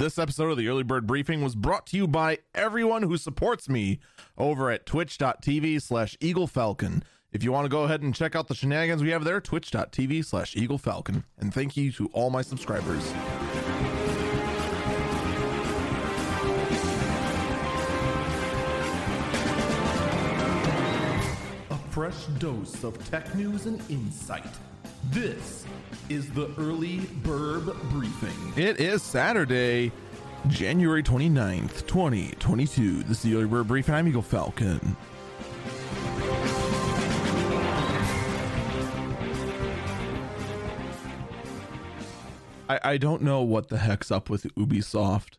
This episode of the Early Bird Briefing was brought to you by everyone who supports me over at twitch.tv slash Eagle Falcon. If you want to go ahead and check out the shenanigans we have there, twitch.tv slash Eagle Falcon. And thank you to all my subscribers. A fresh dose of tech news and insight. This is the Early Bird Briefing. It is Saturday, January 29th, 2022. This is the Early Bird Briefing. I'm Eagle Falcon. I, I don't know what the heck's up with Ubisoft.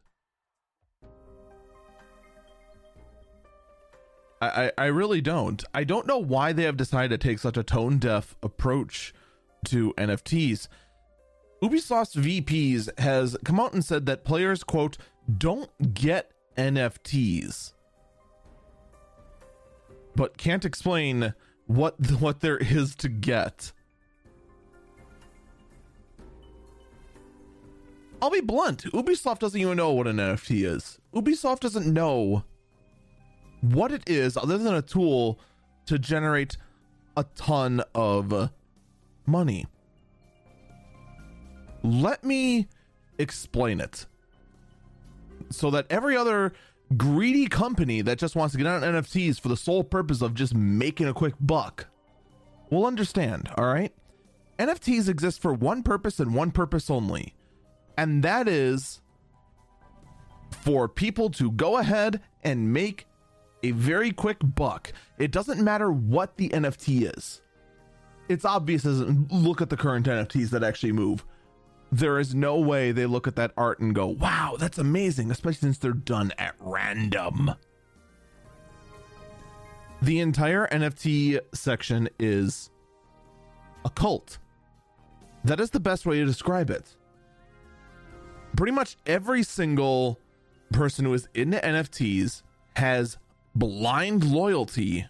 I, I, I really don't. I don't know why they have decided to take such a tone deaf approach to NFTs. Ubisoft's VPs has come out and said that players, quote, don't get NFTs, but can't explain what what there is to get. I'll be blunt. Ubisoft doesn't even know what an NFT is. Ubisoft doesn't know what it is other than a tool to generate a ton of money. Let me explain it so that every other greedy company that just wants to get on NFTs for the sole purpose of just making a quick buck will understand, all right? NFTs exist for one purpose and one purpose only, and that is for people to go ahead and make a very quick buck. It doesn't matter what the NFT is. It's obvious as look at the current NFTs that actually move. There is no way they look at that art and go, wow, that's amazing, especially since they're done at random. The entire NFT section is a cult. That is the best way to describe it. Pretty much every single person who is into NFTs has blind loyalty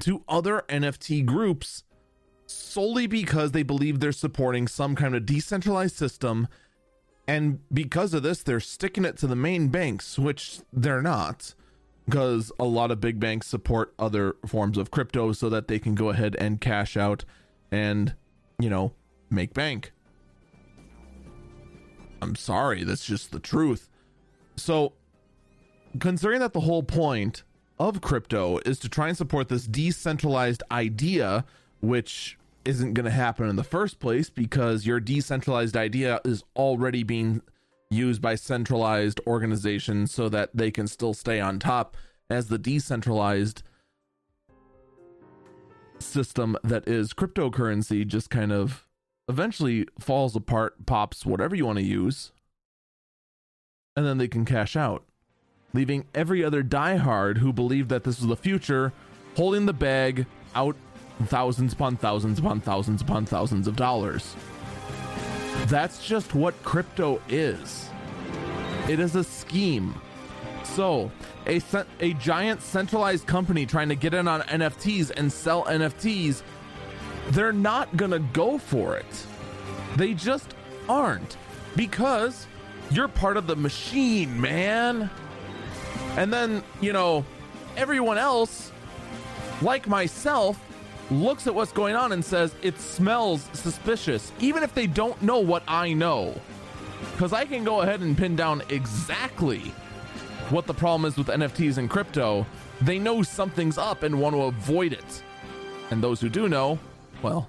to other NFT groups solely because they believe they're supporting some kind of decentralized system. And because of this, they're sticking it to the main banks, which they're not, because a lot of big banks support other forms of crypto so that they can go ahead and cash out and, you know, make bank. I'm sorry, that's just the truth. So, considering that the whole point of crypto is to try and support this decentralized idea, which isn't going to happen in the first place because your decentralized idea is already being used by centralized organizations so that they can still stay on top as the decentralized system that is cryptocurrency just kind of eventually falls apart, pops whatever you want to use, and then they can cash out, leaving every other diehard who believed that this was the future holding the bag out thousands upon thousands upon thousands upon thousands of dollars. That's just what crypto is. It is a scheme. So, a a giant centralized company trying to get in on NFTs and sell NFTs, they're not going to go for it. They just aren't because you're part of the machine, man. And then, you know, everyone else like myself looks at what's going on and says it smells suspicious, even if they don't know what I know. Because I can go ahead and pin down exactly what the problem is with NFTs and crypto. They know something's up and want to avoid it. And those who do know, well,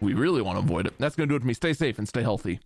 we really want to avoid it. That's going to do it for me. Stay safe and stay healthy.